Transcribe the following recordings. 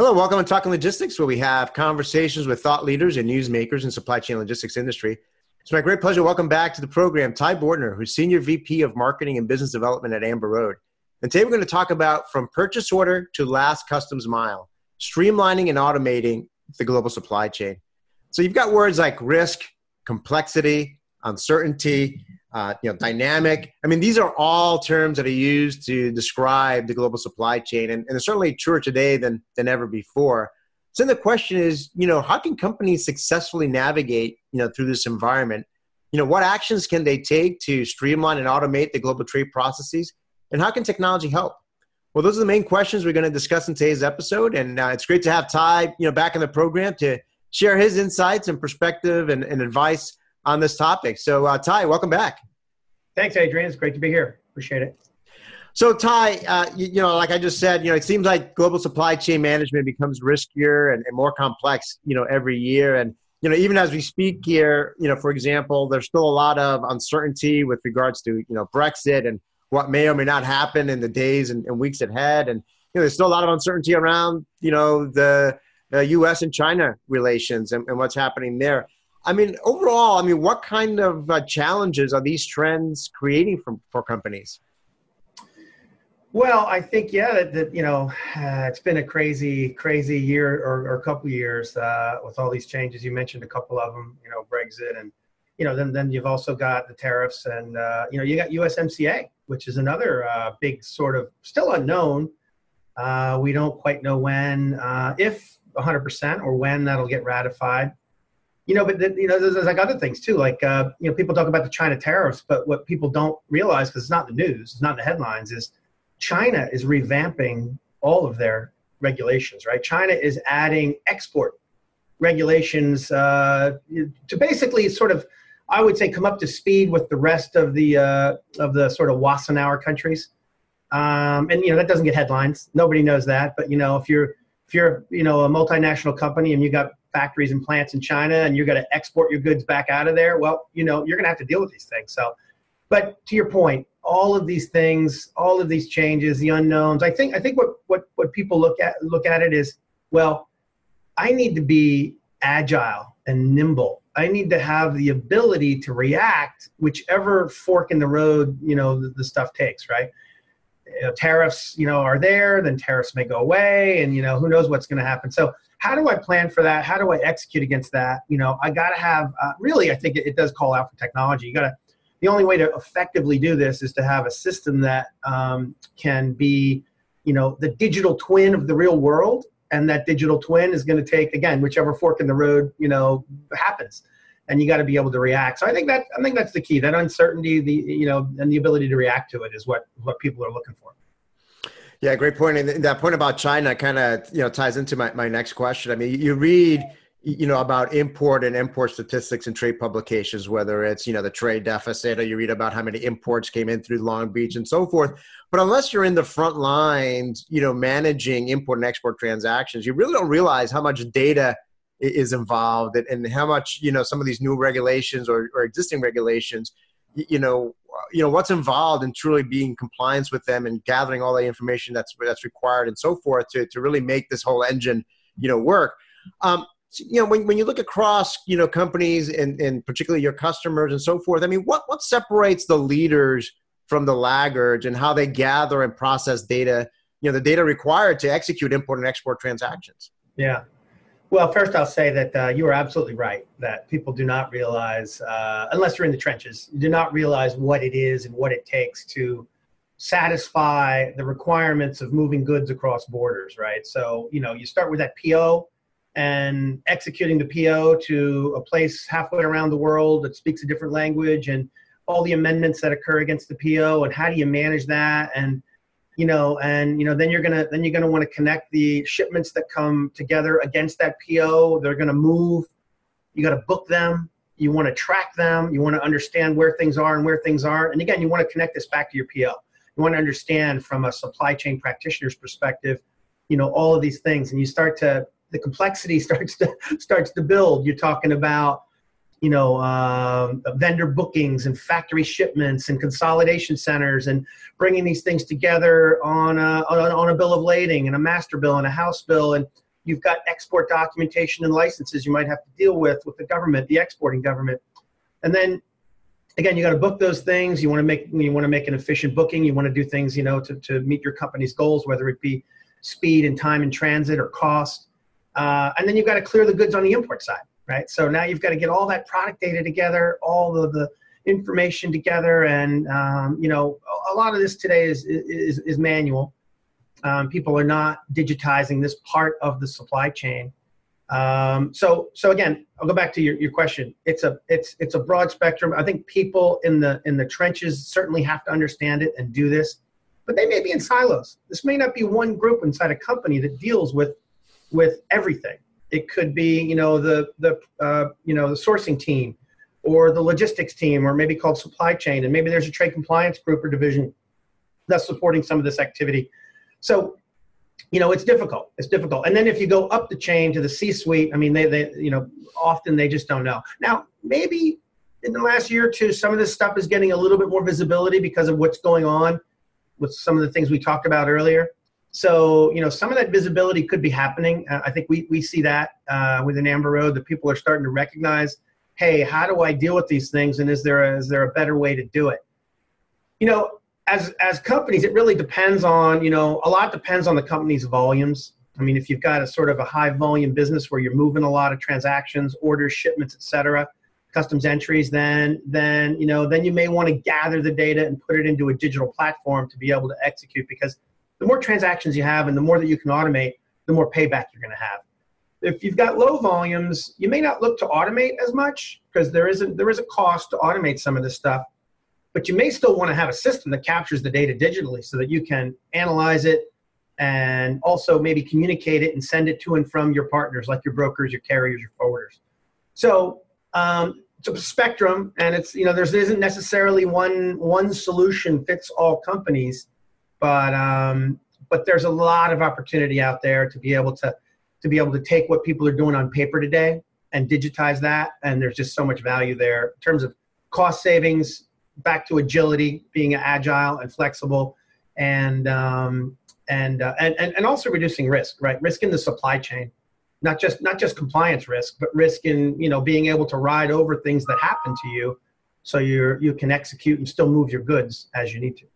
Hello, welcome to Talking Logistics, where we have conversations with thought leaders and newsmakers in supply chain logistics industry. It's my great pleasure welcome back to the program Ty Bordner, who's Senior VP of Marketing and Business Development at Amber Road. And today we're going to talk about from purchase order to last customs mile, streamlining and automating the global supply chain. So you've got words like risk, complexity, uncertainty, uh, you know, dynamic. I mean, these are all terms that are used to describe the global supply chain, and, and certainly truer today than than ever before. So the question is, you know, how can companies successfully navigate, you know, through this environment? You know, what actions can they take to streamline and automate the global trade processes, and how can technology help? Well, those are the main questions we're going to discuss in today's episode, and uh, it's great to have Ty, you know, back in the program to share his insights and perspective and, and advice on this topic. So, uh, Ty, welcome back. Thanks, Adrian. It's great to be here. Appreciate it. So, Ty, uh, you, you, know, like I just said, you know, it seems like global supply chain management becomes riskier and, and, more complex, you know, every year. And, you know, even as we speak here, you know, for example, there's still a lot of uncertainty with regards to, you know, Brexit and what may or may not happen in the days and, and weeks ahead. And, you know, there's still a lot of uncertainty around, you know, the uh, U.S. and China relations and, and what's happening there. I mean, overall, I mean, what kind of uh, challenges are these trends creating for, for companies? Well, I think yeah, that, that you know, uh, it's been a crazy, crazy year or, or a couple years uh, with all these changes. You mentioned a couple of them, you know, Brexit, and you know, then then you've also got the tariffs, and uh, you know, you got USMCA, which is another uh, big sort of still unknown. Uh, we don't quite know when, if 100% or when that'll get ratified you know, but you know, there's, there's, like other things too. Like uh, you know, people talk about the China tariffs, but what people don't realize because it's not in the news, it's not in the headlines, is China is revamping all of their regulations. Right? China is adding export regulations uh, to basically sort of, I would say, come up to speed with the rest of the uh, of the sort of Wassenaar countries. Um, and you know that doesn't get headlines. Nobody knows that. But you know, if you're if you're you know a multinational company and you got factories and plants in China and you're going to export your goods back out of there, well, you know, you're going to have to deal with these things. So, but to your point, all of these things, all of these changes, the unknowns, I think, I think what, what, what people look at, look at it is, well, I need to be agile and nimble. I need to have the ability to react whichever fork in the road, you know, the, the stuff takes, right? You know, tariffs, you know, are there, then tariffs may go away and, you know, who knows what's going to happen. So how do I plan for that? How do I execute against that? You know, I got to have uh, really, I think it, it, does call out for technology. You got to, the only way to effectively do this is to have a system that um, can be, you know, the digital twin of the real world. And that digital twin is going to take, again, whichever fork in the road, you know, happens. And you got to be able to react. So I think that I think that's the key. That uncertainty, the you know, and the ability to react to it is what what people are looking for. Yeah, great point. And that point about China kind of you know ties into my, my next question. I mean, you read you know about import and import statistics in trade publications, whether it's you know the trade deficit or you read about how many imports came in through Long Beach and so forth. But unless you're in the front lines, you know, managing import and export transactions, you really don't realize how much data is involved and, and how much you know some of these new regulations or, or existing regulations you know you know what's involved in truly being compliance with them and gathering all the information that's that's required and so forth to, to really make this whole engine you know work. Um, so, you know when, when you look across you know companies and, and particularly your customers and so forth i mean what what separates the leaders from the laggards and how they gather and process data you know the data required to execute import and export transactions? Yeah well, first I'll say that uh, you are absolutely right that people do not realize, uh, unless you're in the trenches, do not realize what it is and what it takes to satisfy the requirements of moving goods across borders, right? So, you know, you start with that PO and executing the PO to a place halfway around the world that speaks a different language and all the amendments that occur against the PO and how do you manage that and you know, and you know, then you're gonna then you're gonna want to connect the shipments that come together against that PO. They're gonna move. You got to book them. You want to track them. You want to understand where things are and where things aren't. And again, you want to connect this back to your PO. You want to understand from a supply chain practitioner's perspective, you know, all of these things, and you start to the complexity starts to starts to build. You're talking about you know, uh, vendor bookings and factory shipments and consolidation centers and bringing these things together on a, on, on a bill of lading and a master bill and a house bill. And You've got export documentation and licenses you might have to deal with with the government, the exporting government. And then again, you got to book those things. You want to make you want to make an efficient booking. You want to do things, you know, to, to meet your company's goals, whether it be speed and time in transit or cost. Uh, and then you've got to clear the goods on the import side, right? So now you've got to get all that product data together, all of the information together, and um, you know, a lot of this today is is, is manual. Um, people are not digitizing this part of the supply chain. Um, so, so again, I'll go back to your, your question. It's a it's it's a broad spectrum. I think people in the in the trenches certainly have to understand it and do this, but they may be in silos. This may not be one group inside a company that deals with with everything. It could be you know the the uh, you know the sourcing team, or the logistics team, or maybe called supply chain, and maybe there's a trade compliance group or division that's supporting some of this activity. So you know it's difficult. It's difficult. And then if you go up the chain to the c suite i mean they, they you know often they just don't know. Now maybe in the last year or two some of this stuff is getting a little bit more visibility because of what's going on with some of the things we talked about earlier so you know some of that visibility could be happening uh, i think we, we see that uh, within amber road that people are starting to recognize hey how do i deal with these things and is there a, is there a better way to do it you know as as companies, it really depends on you know a lot depends on the company's volumes. I mean, if you've got a sort of a high volume business where you're moving a lot of transactions, orders, shipments, etc., customs entries, then then you know then you may want to gather the data and put it into a digital platform to be able to execute because the more transactions you have and the more that you can automate, the more payback you're going to have. If you've got low volumes, you may not look to automate as much because there isn't there is a cost to automate some of this stuff but you may still want to have a system that captures the data digitally so that you can analyze it and also maybe communicate it and send it to and from your partners like your brokers your carriers your forwarders so um, it's a spectrum and it's you know there isn't necessarily one one solution fits all companies but um, but there's a lot of opportunity out there to be able to to be able to take what people are doing on paper today and digitize that and there's just so much value there in terms of cost savings back to agility, being agile and flexible, and um, and, uh, and and also reducing risk, right? Risk in the supply chain, not just not just compliance risk, but risk in you know being able to ride over things that happen to you, so you're you can execute and still move your goods as you need to.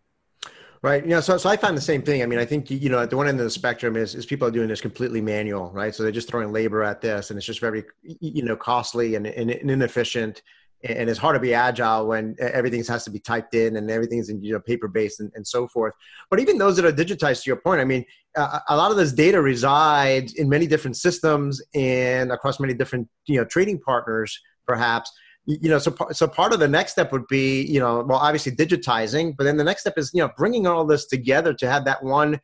Right. You know, so, so I find the same thing. I mean, I think, you know, at the one end of the spectrum is, is people are doing this completely manual, right? So they're just throwing labor at this and it's just very, you know, costly and, and inefficient and it's hard to be agile when everything has to be typed in and everything's in you know paper based and, and so forth but even those that are digitized to your point i mean uh, a lot of this data resides in many different systems and across many different you know trading partners perhaps you know so, so part of the next step would be you know well obviously digitizing but then the next step is you know bringing all this together to have that one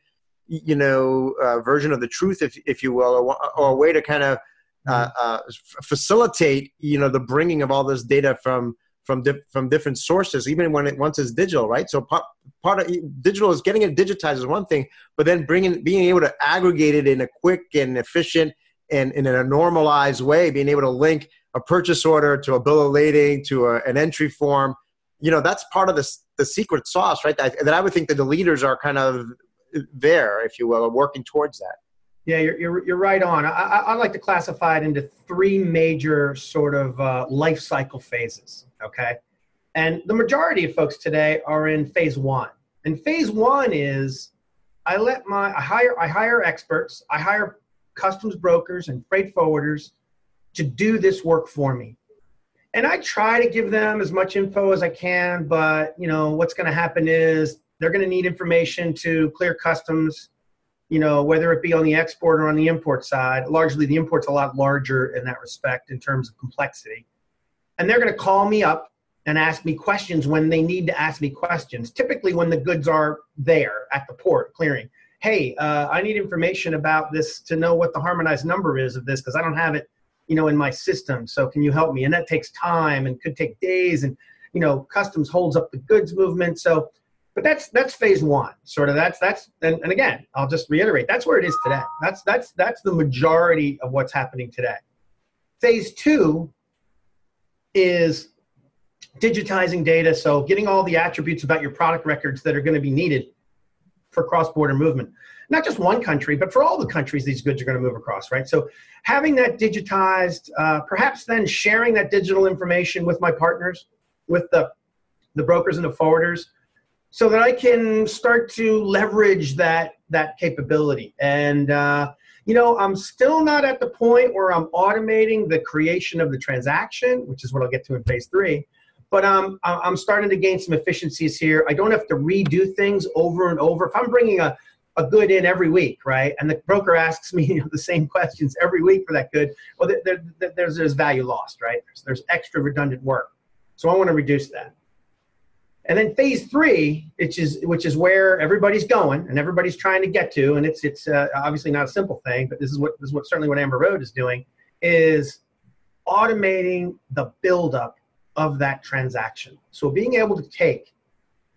you know uh, version of the truth if, if you will or, or a way to kind of uh, mm-hmm. uh, facilitate you know the bringing of all this data from from di- from different sources, even when it once it's digital, right? So part part of digital is getting it digitized is one thing, but then bringing being able to aggregate it in a quick and efficient and, in a normalized way, being able to link a purchase order to a bill of lading to a, an entry form, you know, that's part of the the secret sauce, right? That, that I would think that the leaders are kind of there, if you will, working towards that. Yeah, you're, you're, you're right on. I, I, like to classify it into three major sort of uh, life cycle phases, okay? And the majority of folks today are in phase one. And phase one is I let my, I hire, I hire experts, I hire customs brokers and freight forwarders to do this work for me. And I try to give them as much info as I can, but you know, what's going to happen is they're going to need information to clear customs you know, whether it be on the export or on the import side, largely the import's a lot larger in that respect in terms of complexity. And they're going to call me up and ask me questions when they need to ask me questions, typically when the goods are there at the port clearing. Hey, uh, I need information about this to know what the harmonized number is of this because I don't have it, you know, in my system. So can you help me? And that takes time and could take days. And you know, customs holds up the goods movement. So but that's that's phase one sort of that's that's and, and again i'll just reiterate that's where it is today that's that's that's the majority of what's happening today phase two is digitizing data so getting all the attributes about your product records that are going to be needed for cross-border movement not just one country, but for all the countries these goods are going to move across, right? So having that digitized, uh, perhaps then sharing that digital information with my partners, with the, the brokers and the forwarders, so that I can start to leverage that that capability. And uh, you know, I'm still not at the point where I'm automating the creation of the transaction, which is what I'll get to in phase three. But um, I'm starting to gain some efficiencies here. I don't have to redo things over and over. If I'm bringing a, a good in every week, right, and the broker asks me you know, the same questions every week for that good, well, there, there, there's, there's value lost, right? There's, there's extra redundant work. So I want to reduce that. And then phase three, which is which is where everybody's going and everybody's trying to get to, and it's it's uh, obviously not a simple thing, but this is what this is what certainly what Amber Road is doing is automating the buildup of that transaction. So being able to take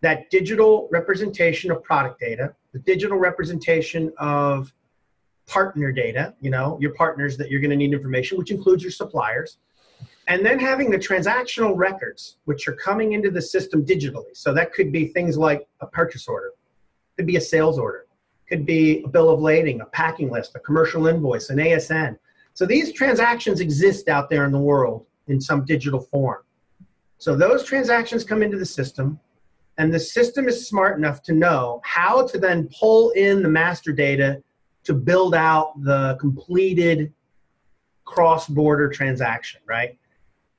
that digital representation of product data, the digital representation of partner data, you know, your partners that you're going to need information, which includes your suppliers, and then having the transactional records, which are coming into the system digitally. So that could be things like a purchase order, could be a sales order, could be a bill of lading, a packing list, a commercial invoice, an ASN. So these transactions exist out there in the world in some digital form. So those transactions come into the system, and the system is smart enough to know how to then pull in the master data to build out the completed cross border transaction, right?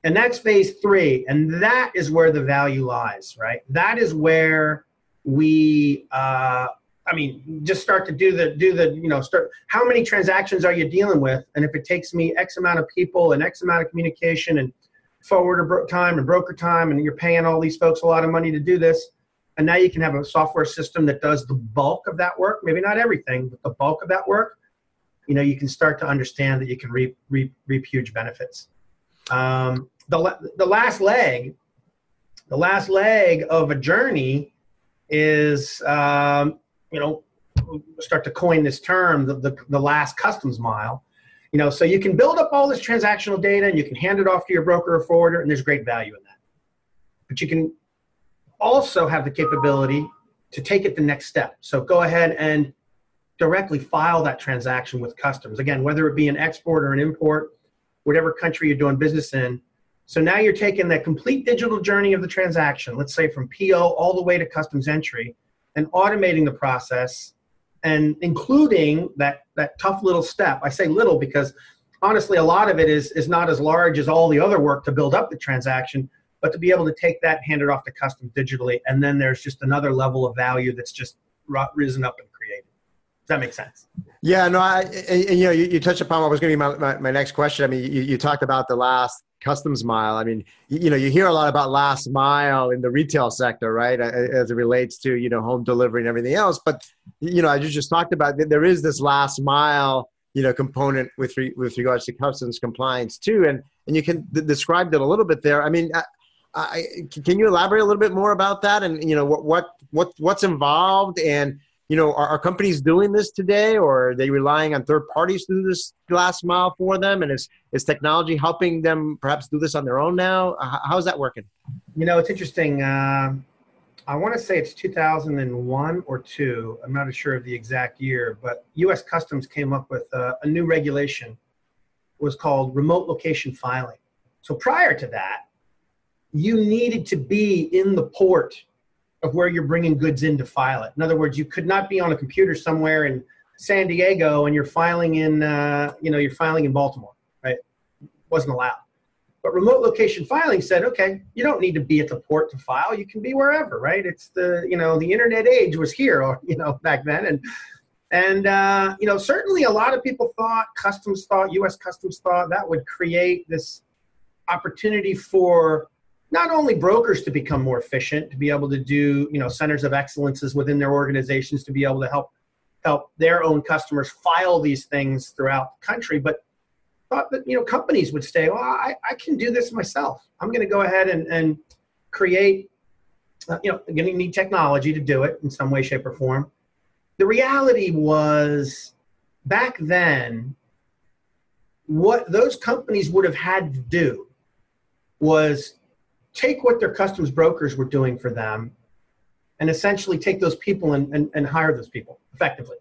And that's phase three. And that is where the value lies, right? That is where we, uh, I mean, just start to do the, do the, you know, start, how many transactions are you dealing with? And if it takes me X amount of people and X amount of communication and forwarder time and broker time, and you're paying all these folks a lot of money to do this, and now you can have a software system that does the bulk of that work, maybe not everything, but the bulk of that work, you know, you can start to understand that you can reap, reap, reap huge benefits. Um, the, the last leg, the last leg of a journey is, um, you know, start to coin this term, the, the, the last customs mile. You know, so you can build up all this transactional data and you can hand it off to your broker or forwarder, and there's great value in that. But you can also have the capability to take it the next step. So go ahead and directly file that transaction with customs. Again, whether it be an export or an import, whatever country you're doing business in, so now you're taking that complete digital journey of the transaction, let's say from PO all the way to customs entry, and automating the process and including that, that tough little step. I say little because honestly, a lot of it is, is not as large as all the other work to build up the transaction, but to be able to take that, hand it off to customs digitally, and then there's just another level of value that's just risen up and created. Does that make sense? Yeah, no, I, and, and, you know, you, you touched upon what was going to be my, my, my, next question. I mean, you, you talked about the last customs mile. I mean, you, know, you hear a lot about last mile in the retail sector, right? As it relates to, you know, home delivery and everything else. But, you know, as you just talked about, there is this last mile, you know, component with, re, with regards to customs compliance too. And, and you can describe it a little bit there. I mean, I, I, can you elaborate a little bit more about that and, you know, what, what, what, what's involved and, you know, are, are, companies doing this today, or are they relying on third parties to do this last mile for them? And is is technology helping them perhaps do this on their own now? how's that working? You know, it's interesting. Uh, I want to say it's 2001 or two. I'm not sure of the exact year, but U.S. Customs came up with a, a new regulation. It was called remote location filing. So prior to that, you needed to be in the port of where you're bringing goods in to file it. In other words, you could not be on a computer somewhere in San Diego and you're filing in, uh, you know, you're filing in Baltimore, right? Wasn't allowed. But remote location filing said, okay, you don't need to be at the port to file. You can be wherever, right? It's the, you know, the internet age was here, or, you know, back then. And, and, uh, you know, certainly a lot of people thought, customs thought, U.S. customs thought that would create this opportunity for not only brokers to become more efficient, to be able to do you know centers of excellences within their organizations to be able to help help their own customers file these things throughout the country, but thought that you know companies would say, well, I, I can do this myself. I'm going to go ahead and, and create, uh, you know, I'm going to need technology to do it in some way, shape, or form. The reality was back then, what those companies would have had to do was take what their customs brokers were doing for them and essentially take those people and, and, and hire those people effectively.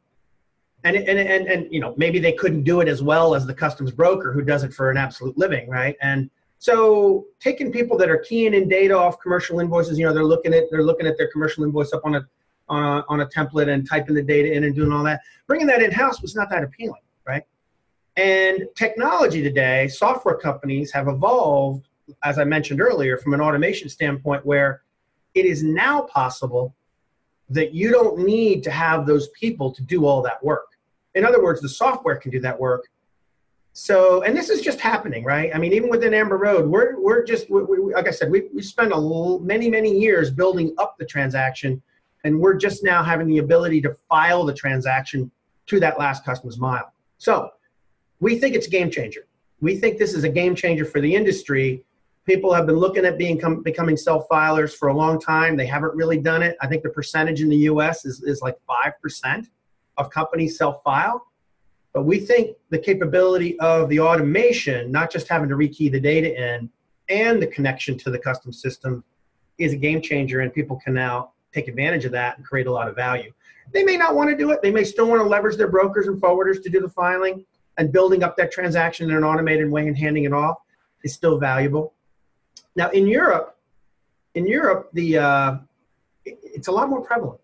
and, and and and you know maybe they couldn't do it as well as the customs broker who does it for an absolute living, right? And so taking people that are keying in data off commercial invoices, you know, they're looking at they're looking at their commercial invoice up on a on a, on a template and typing the data in and doing all that. Bringing that in house was not that appealing, right? And technology today, software companies have evolved, as I mentioned earlier, from an automation standpoint, where it is now possible that you don't need to have those people to do all that work. In other words, the software can do that work. So, and this is just happening, right? I mean, even within Amber Road, we're, we're just, we, we, like I said, we, we spent a many, many years building up the transaction, and we're just now having the ability to file the transaction to that last customs mile. So, we think it's a game changer. We think this is a game changer for the industry people have been looking at being becoming self-filers for a long time. They haven't really done it. I think the percentage in the U.S. is, is like five percent of companies self-file. But we think the capability of the automation, not just having to rekey the data in, and the connection to the custom system, is a game changer, and people can now take advantage of that and create a lot of value. They may not want to do it. They may still want to leverage their brokers and forwarders to do the filing and building up that transaction in an automated way and handing it off is still valuable now in Europe, in Europe, the uh, it's a lot more prevalent.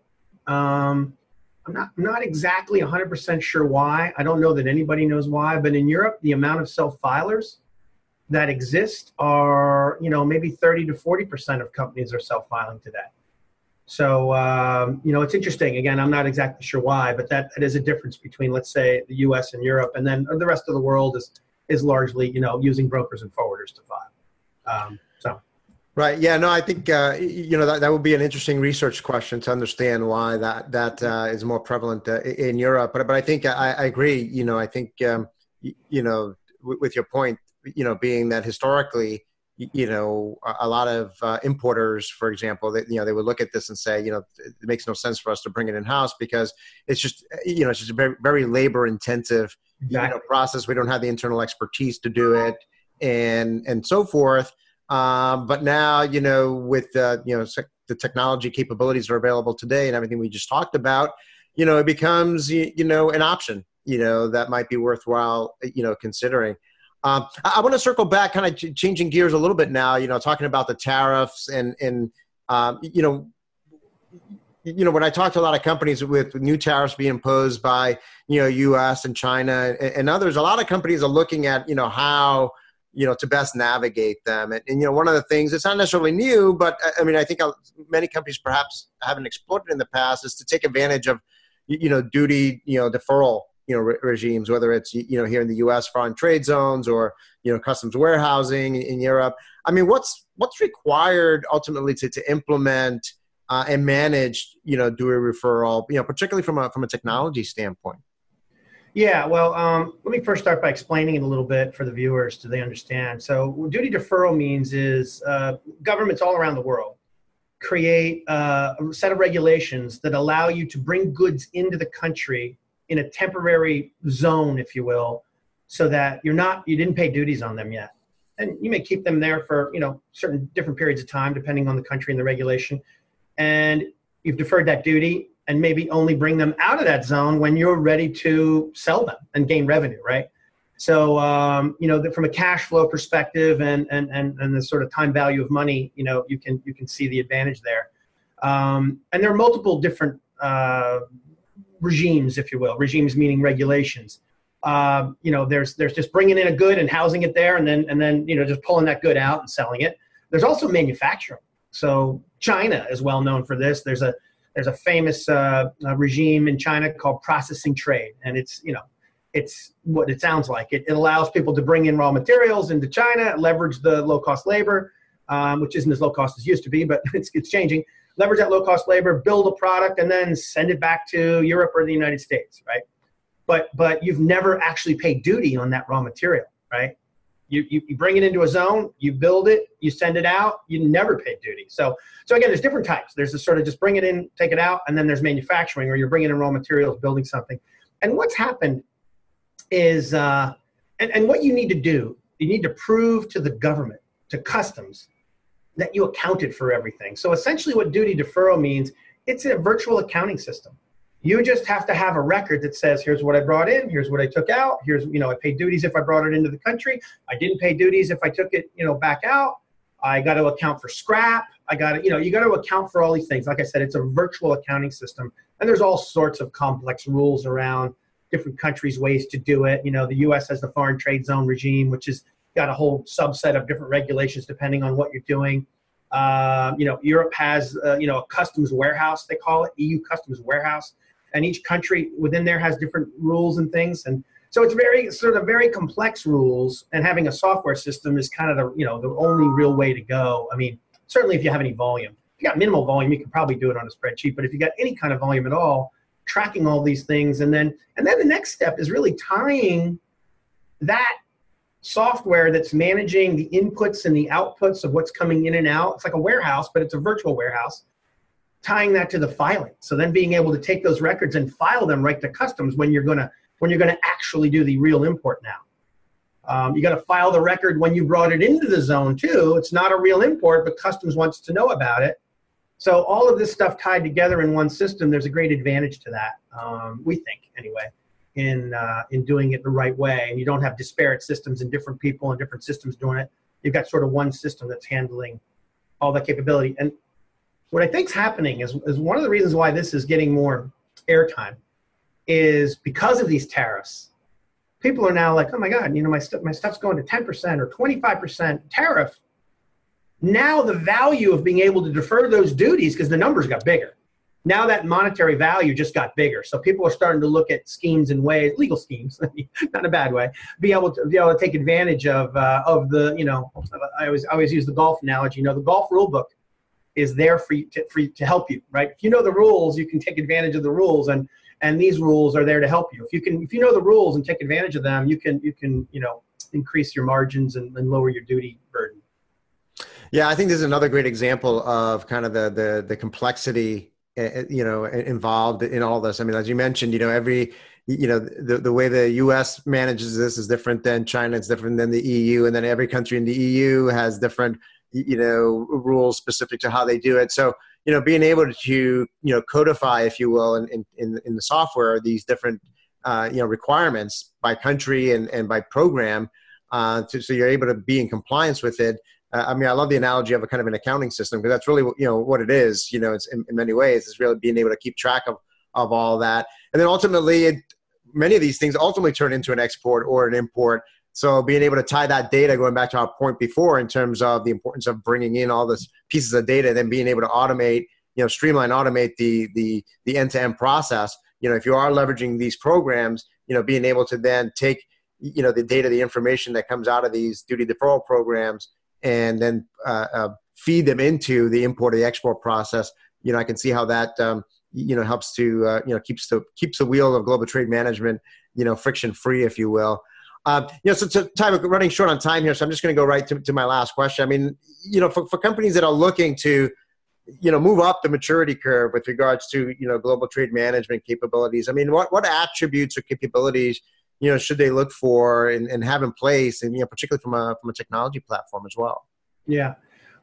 Um, I'm not I'm not exactly 100% sure why. I don't know that anybody knows why, but in Europe, the amount of self-filers that exist are you know maybe 30 to 40% of companies are self-filing today. So um, you know it's interesting. Again, I'm not exactly sure why, but that, that is a difference between let's say the U.S. and Europe, and then the rest of the world is is largely you know using brokers and forwarders to file. Um, Right. Yeah. No, I think uh, you know that, that would be an interesting research question to understand why that that uh, is more prevalent uh, in Europe. But but I think I, I agree. You know, I think um, you, you know w- with your point. You know, being that historically, you know, a, lot of uh, importers, for example, that you know they would look at this and say, you know, it makes no sense for us to bring it in house because it's just you know it's just a very very labor intensive exactly. you know, process. We don't have the internal expertise to do it, and and so forth um, but now, you know, with uh, you know the technology capabilities are available today and everything we just talked about, you know, it becomes you know an option, you know, that might be worthwhile, you know, considering. Um, I, I want to circle back, kind of ch- changing gears a little bit now. You know, talking about the tariffs and and um, you know, you know, when I talk to a lot of companies with new tariffs being imposed by you know U.S. and China and, and others, a lot of companies are looking at you know how you know to best navigate them. And, and, you know one of the things it's not necessarily new but i mean i think many companies perhaps haven't explored it in the past is to take advantage of you know duty you know deferral you know re- regimes whether it's you know here in the us foreign trade zones or you know customs warehousing in europe. I mean what's what's required ultimately to, to implement uh, and manage you know duty deferral you know particularly from a from a technology standpoint yeah, well, um, let me first start by explaining it a little bit for the viewers so they understand. So, what duty deferral means is uh, governments all around the world create uh, a set of regulations that allow you to bring goods into the country in a temporary zone, if you will, so that you're not you didn't pay duties on them yet, and you may keep them there for you know certain different periods of time depending on the country and the regulation, and you've deferred that duty and maybe only bring them out of that zone when you're ready to sell them and gain revenue, right? So, um, you know, from a cash flow perspective and, and, and, and the sort of time value of money, you know, you can, you can see the advantage there. Um, and there are multiple different uh, regimes, if you will, regimes meaning regulations. Uh, you know, there's, there's just bringing in a good and housing it there and then, and then, you know, just pulling that good out and selling it. There's also manufacturing. So China is well known for this. There's a, there's a famous uh, uh, regime in China called processing trade, and it's you know it's what it sounds like. It, it allows people to bring in raw materials into China, leverage the low cost labor, um, which isn't as low cost as used to be, but it's, it's changing. Leverage that low cost labor, build a product, and then send it back to Europe or the United States, right? But but you've never actually paid duty on that raw material, right? You, you, you bring it into a zone, you build it, you send it out, you never pay duty. So, so again, there's different types. There's a sort of just bring it in, take it out, and then there's manufacturing, or you're bringing in raw materials, building something. And what's happened is, uh, and, and what you need to do, you need to prove to the government, to customs, that you accounted for everything. So essentially, what duty deferral means, it's a virtual accounting system. You just have to have a record that says, here's what I brought in, here's what I took out, here's, you know, I paid duties if I brought it into the country. I didn't pay duties if I took it, you know, back out. I got to account for scrap. I got to, you know, you got to account for all these things. Like I said, it's a virtual accounting system, and there's all sorts of complex rules around different countries' ways to do it. You know, the U.S. has the foreign trade zone regime, which has got a whole subset of different regulations depending on what you're doing. Uh, you know, Europe has, uh, you know, a customs warehouse, they call it, EU customs warehouse. And each country within there has different rules and things. And so it's very, sort of very complex rules. And having a software system is kind of the, you know, the only real way to go. I mean, certainly if you have any volume. If you got minimal volume, you can probably do it on a spreadsheet. But if you got any kind of volume at all, tracking all these things, and then and then the next step is really tying that software that's managing the inputs and the outputs of what's coming in and out. It's like a warehouse, but it's a virtual warehouse. Tying that to the filing. So then being able to take those records and file them right to customs when you're gonna when you're gonna actually do the real import now. Um, you got to file the record when you brought it into the zone too. It's not a real import, but customs wants to know about it. So all of this stuff tied together in one system, there's a great advantage to that. Um, we think anyway, in uh, in doing it the right way, and you don't have disparate systems and different people and different systems doing it. You've got sort of one system that's handling all that capability. And what I think is happening is, is one of the reasons why this is getting more airtime is because of these tariffs people are now like, oh my God, you know, my, stuff, my stuff's going to 10% or 25% tariff. Now the value of being able to defer those duties, because the numbers got bigger. Now that monetary value just got bigger. So people are starting to look at schemes and ways, legal schemes, not a bad way, be able to be able to take advantage of uh, of the, you know, I always I always use the golf analogy. You know, the golf rule book is there for you to, for you to help you, right? If you know the rules, you can take advantage of the rules. And and these rules are there to help you. If you can, if you know the rules and take advantage of them, you can, you can, you know, increase your margins and, and lower your duty burden. Yeah, I think this is another great example of kind of the the, the complexity, eh, eh, you know, involved in all this. I mean, as you mentioned, you know, every you know the, the way the us manages this is different than china it's different than the eu and then every country in the eu has different you know rules specific to how they do it. So you know being able to you know codify if you will in in, in the software these different uh, you know requirements by country and, and by program uh, to, so you're able to be in compliance with it. Uh, i mean i love the analogy of a kind of an accounting system because that's really you know what it is you know it's in, in many ways is really being able to keep track of of all that. And then ultimately it, many of these things ultimately turn into an export or an import so being able to tie that data, going back to our point before, in terms of the importance of bringing in all this pieces of data, then being able to automate, you know, streamline, automate the the the end to end process. You know, if you are leveraging these programs, you know, being able to then take, you know, the data, the information that comes out of these duty deferral programs, and then uh, uh, feed them into the import or the export process. You know, I can see how that um, you know helps to uh, you know keeps the keeps the wheel of global trade management you know friction free, if you will. Um, you know, so time running short on time here, so I'm just going to go right to, to my last question. I mean, you know, for, for companies that are looking to, you know, move up the maturity curve with regards to you know global trade management capabilities. I mean, what what attributes or capabilities you know should they look for and, and have in place, and you know, particularly from a from a technology platform as well. Yeah.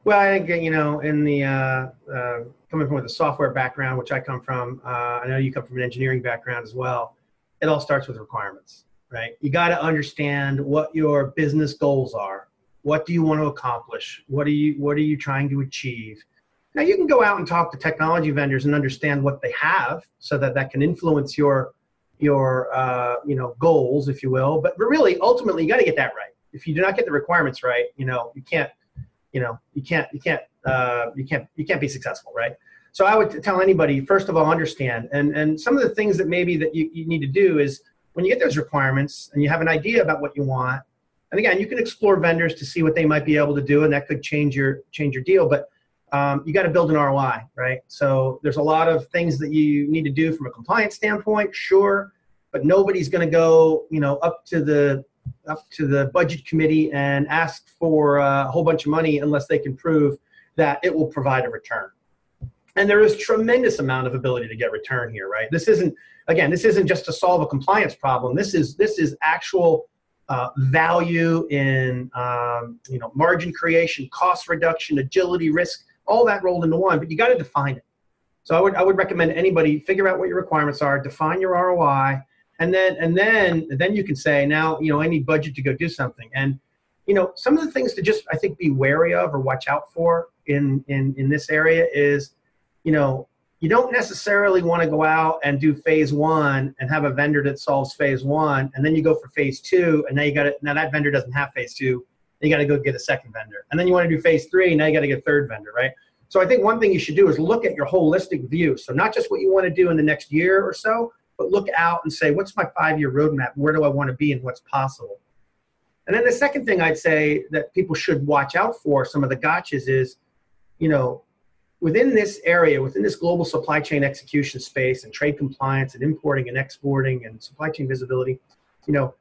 Well, I think you know, in the uh, uh, coming from a software background, which I come from, uh, I know you come from an engineering background as well. It all starts with requirements right? You got to understand what your business goals are. What do you want to accomplish? What are you What are you trying to achieve? Now you can go out and talk to technology vendors and understand what they have, so that that can influence your your uh, you know goals, if you will. But, but really, ultimately, you got to get that right. If you do not get the requirements right, you know you can't you know you can't you can't uh, you can't you can't be successful, right? So I would tell anybody first of all understand and and some of the things that maybe that you, you need to do is when you get those requirements and you have an idea about what you want, and again, you can explore vendors to see what they might be able to do, and that could change your change your deal. But um, you got to build an ROI, right? So there's a lot of things that you need to do from a compliance standpoint, sure, but nobody's going to go, you know, up to the up to the budget committee and ask for a whole bunch of money unless they can prove that it will provide a return. And there is tremendous amount of ability to get return here, right? This isn't again, this isn't just to solve a compliance problem. This is this is actual uh, value in um, you know margin creation, cost reduction, agility, risk, all that rolled into one. But you got to define it. So I would I would recommend anybody figure out what your requirements are, define your ROI, and then and then then you can say now you know I need budget to go do something. And you know some of the things to just I think be wary of or watch out for in in in this area is you know you don't necessarily want to go out and do phase one and have a vendor that solves phase one, and then you go for phase two, and now you got it. Now that vendor doesn't have phase two, you got to go get a second vendor, and then you want to do phase three, now you got to get a third vendor, right? So I think one thing you should do is look at your holistic view. So not just what you want to do in the next year or so, but look out and say, what's my five-year roadmap? Where do I want to be, and what's possible? And then the second thing I'd say that people should watch out for, some of the gotchas is, you know, within this area, within this global supply chain execution space and trade compliance and importing and exporting and supply chain visibility, you know,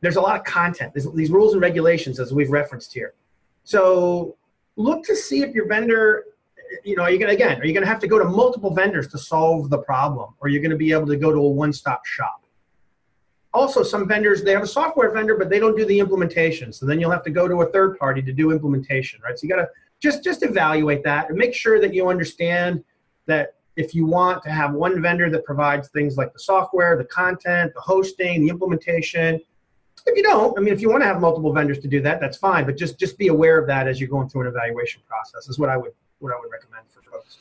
there's a lot of content. There's these rules and regulations as we've referenced here. So look to see if your vendor, you know, are you gonna again, are you gonna have to go to multiple vendors to solve the problem, or you're gonna be able to go to a one-stop shop? Also, some vendors they have a software vendor, but they don't do the implementation. So then you'll have to go to a third party to do implementation, right? So you gotta just just evaluate that and make sure that you understand that if you want to have one vendor that provides things like the software, the content, the hosting, the implementation. If you don't, I mean, if you want to have multiple vendors to do that, that's fine. But just just be aware of that as you're going through an evaluation process. Is what I would what I would recommend for folks.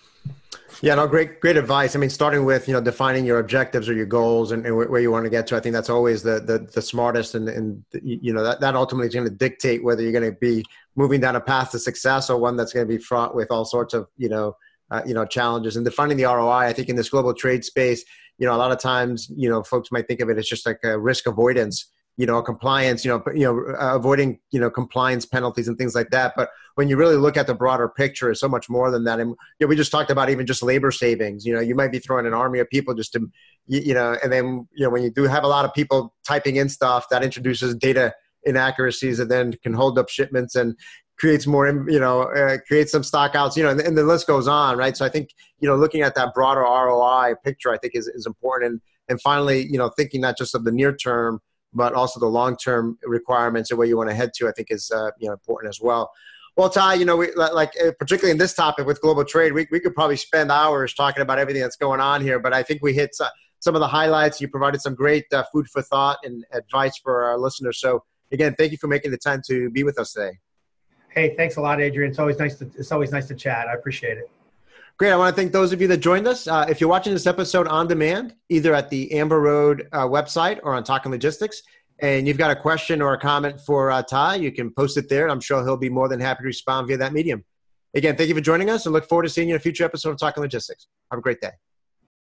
Yeah, no, great, great advice. I mean, starting with you know defining your objectives or your goals and, and where you want to get to. I think that's always the the, the smartest, and and you know that that ultimately is going to dictate whether you're going to be moving down a path to success or one that's going to be fraught with all sorts of you know uh, you know challenges. And defining the ROI, I think in this global trade space, you know, a lot of times you know folks might think of it as just like a risk avoidance you know compliance you know you know uh, avoiding you know compliance penalties and things like that but when you really look at the broader picture it's so much more than that and you know, we just talked about even just labor savings you know you might be throwing an army of people just to you know and then you know when you do have a lot of people typing in stuff that introduces data inaccuracies and then can hold up shipments and creates more you know uh, creates some stockouts you know and, and, the list goes on right so i think you know looking at that broader roi picture i think is, is important and and finally you know thinking not just of the near term but also the long term requirements and where you want to head to, I think is uh, you know important as well. Well, Ty, you know, we, like uh, particularly in this topic with global trade, we, we could probably spend hours talking about everything that's going on here, but I think we hit some of the highlights. You provided some great uh, food for thought and advice for our listeners. So, again, thank you for making the time to be with us today. Hey, thanks a lot, Adrian. It's always nice to it's always nice to chat. I appreciate it. Great. I want to thank those of you that joined us. Uh, if you're watching this episode on demand, either at the Amber Road uh, website or on Talking Logistics, and you've got a question or a comment for uh, Ty, you can post it there. I'm sure he'll be more than happy to respond via that medium. Again, thank you for joining us and look forward to seeing you in a future episode of Talking Logistics. Have a great day.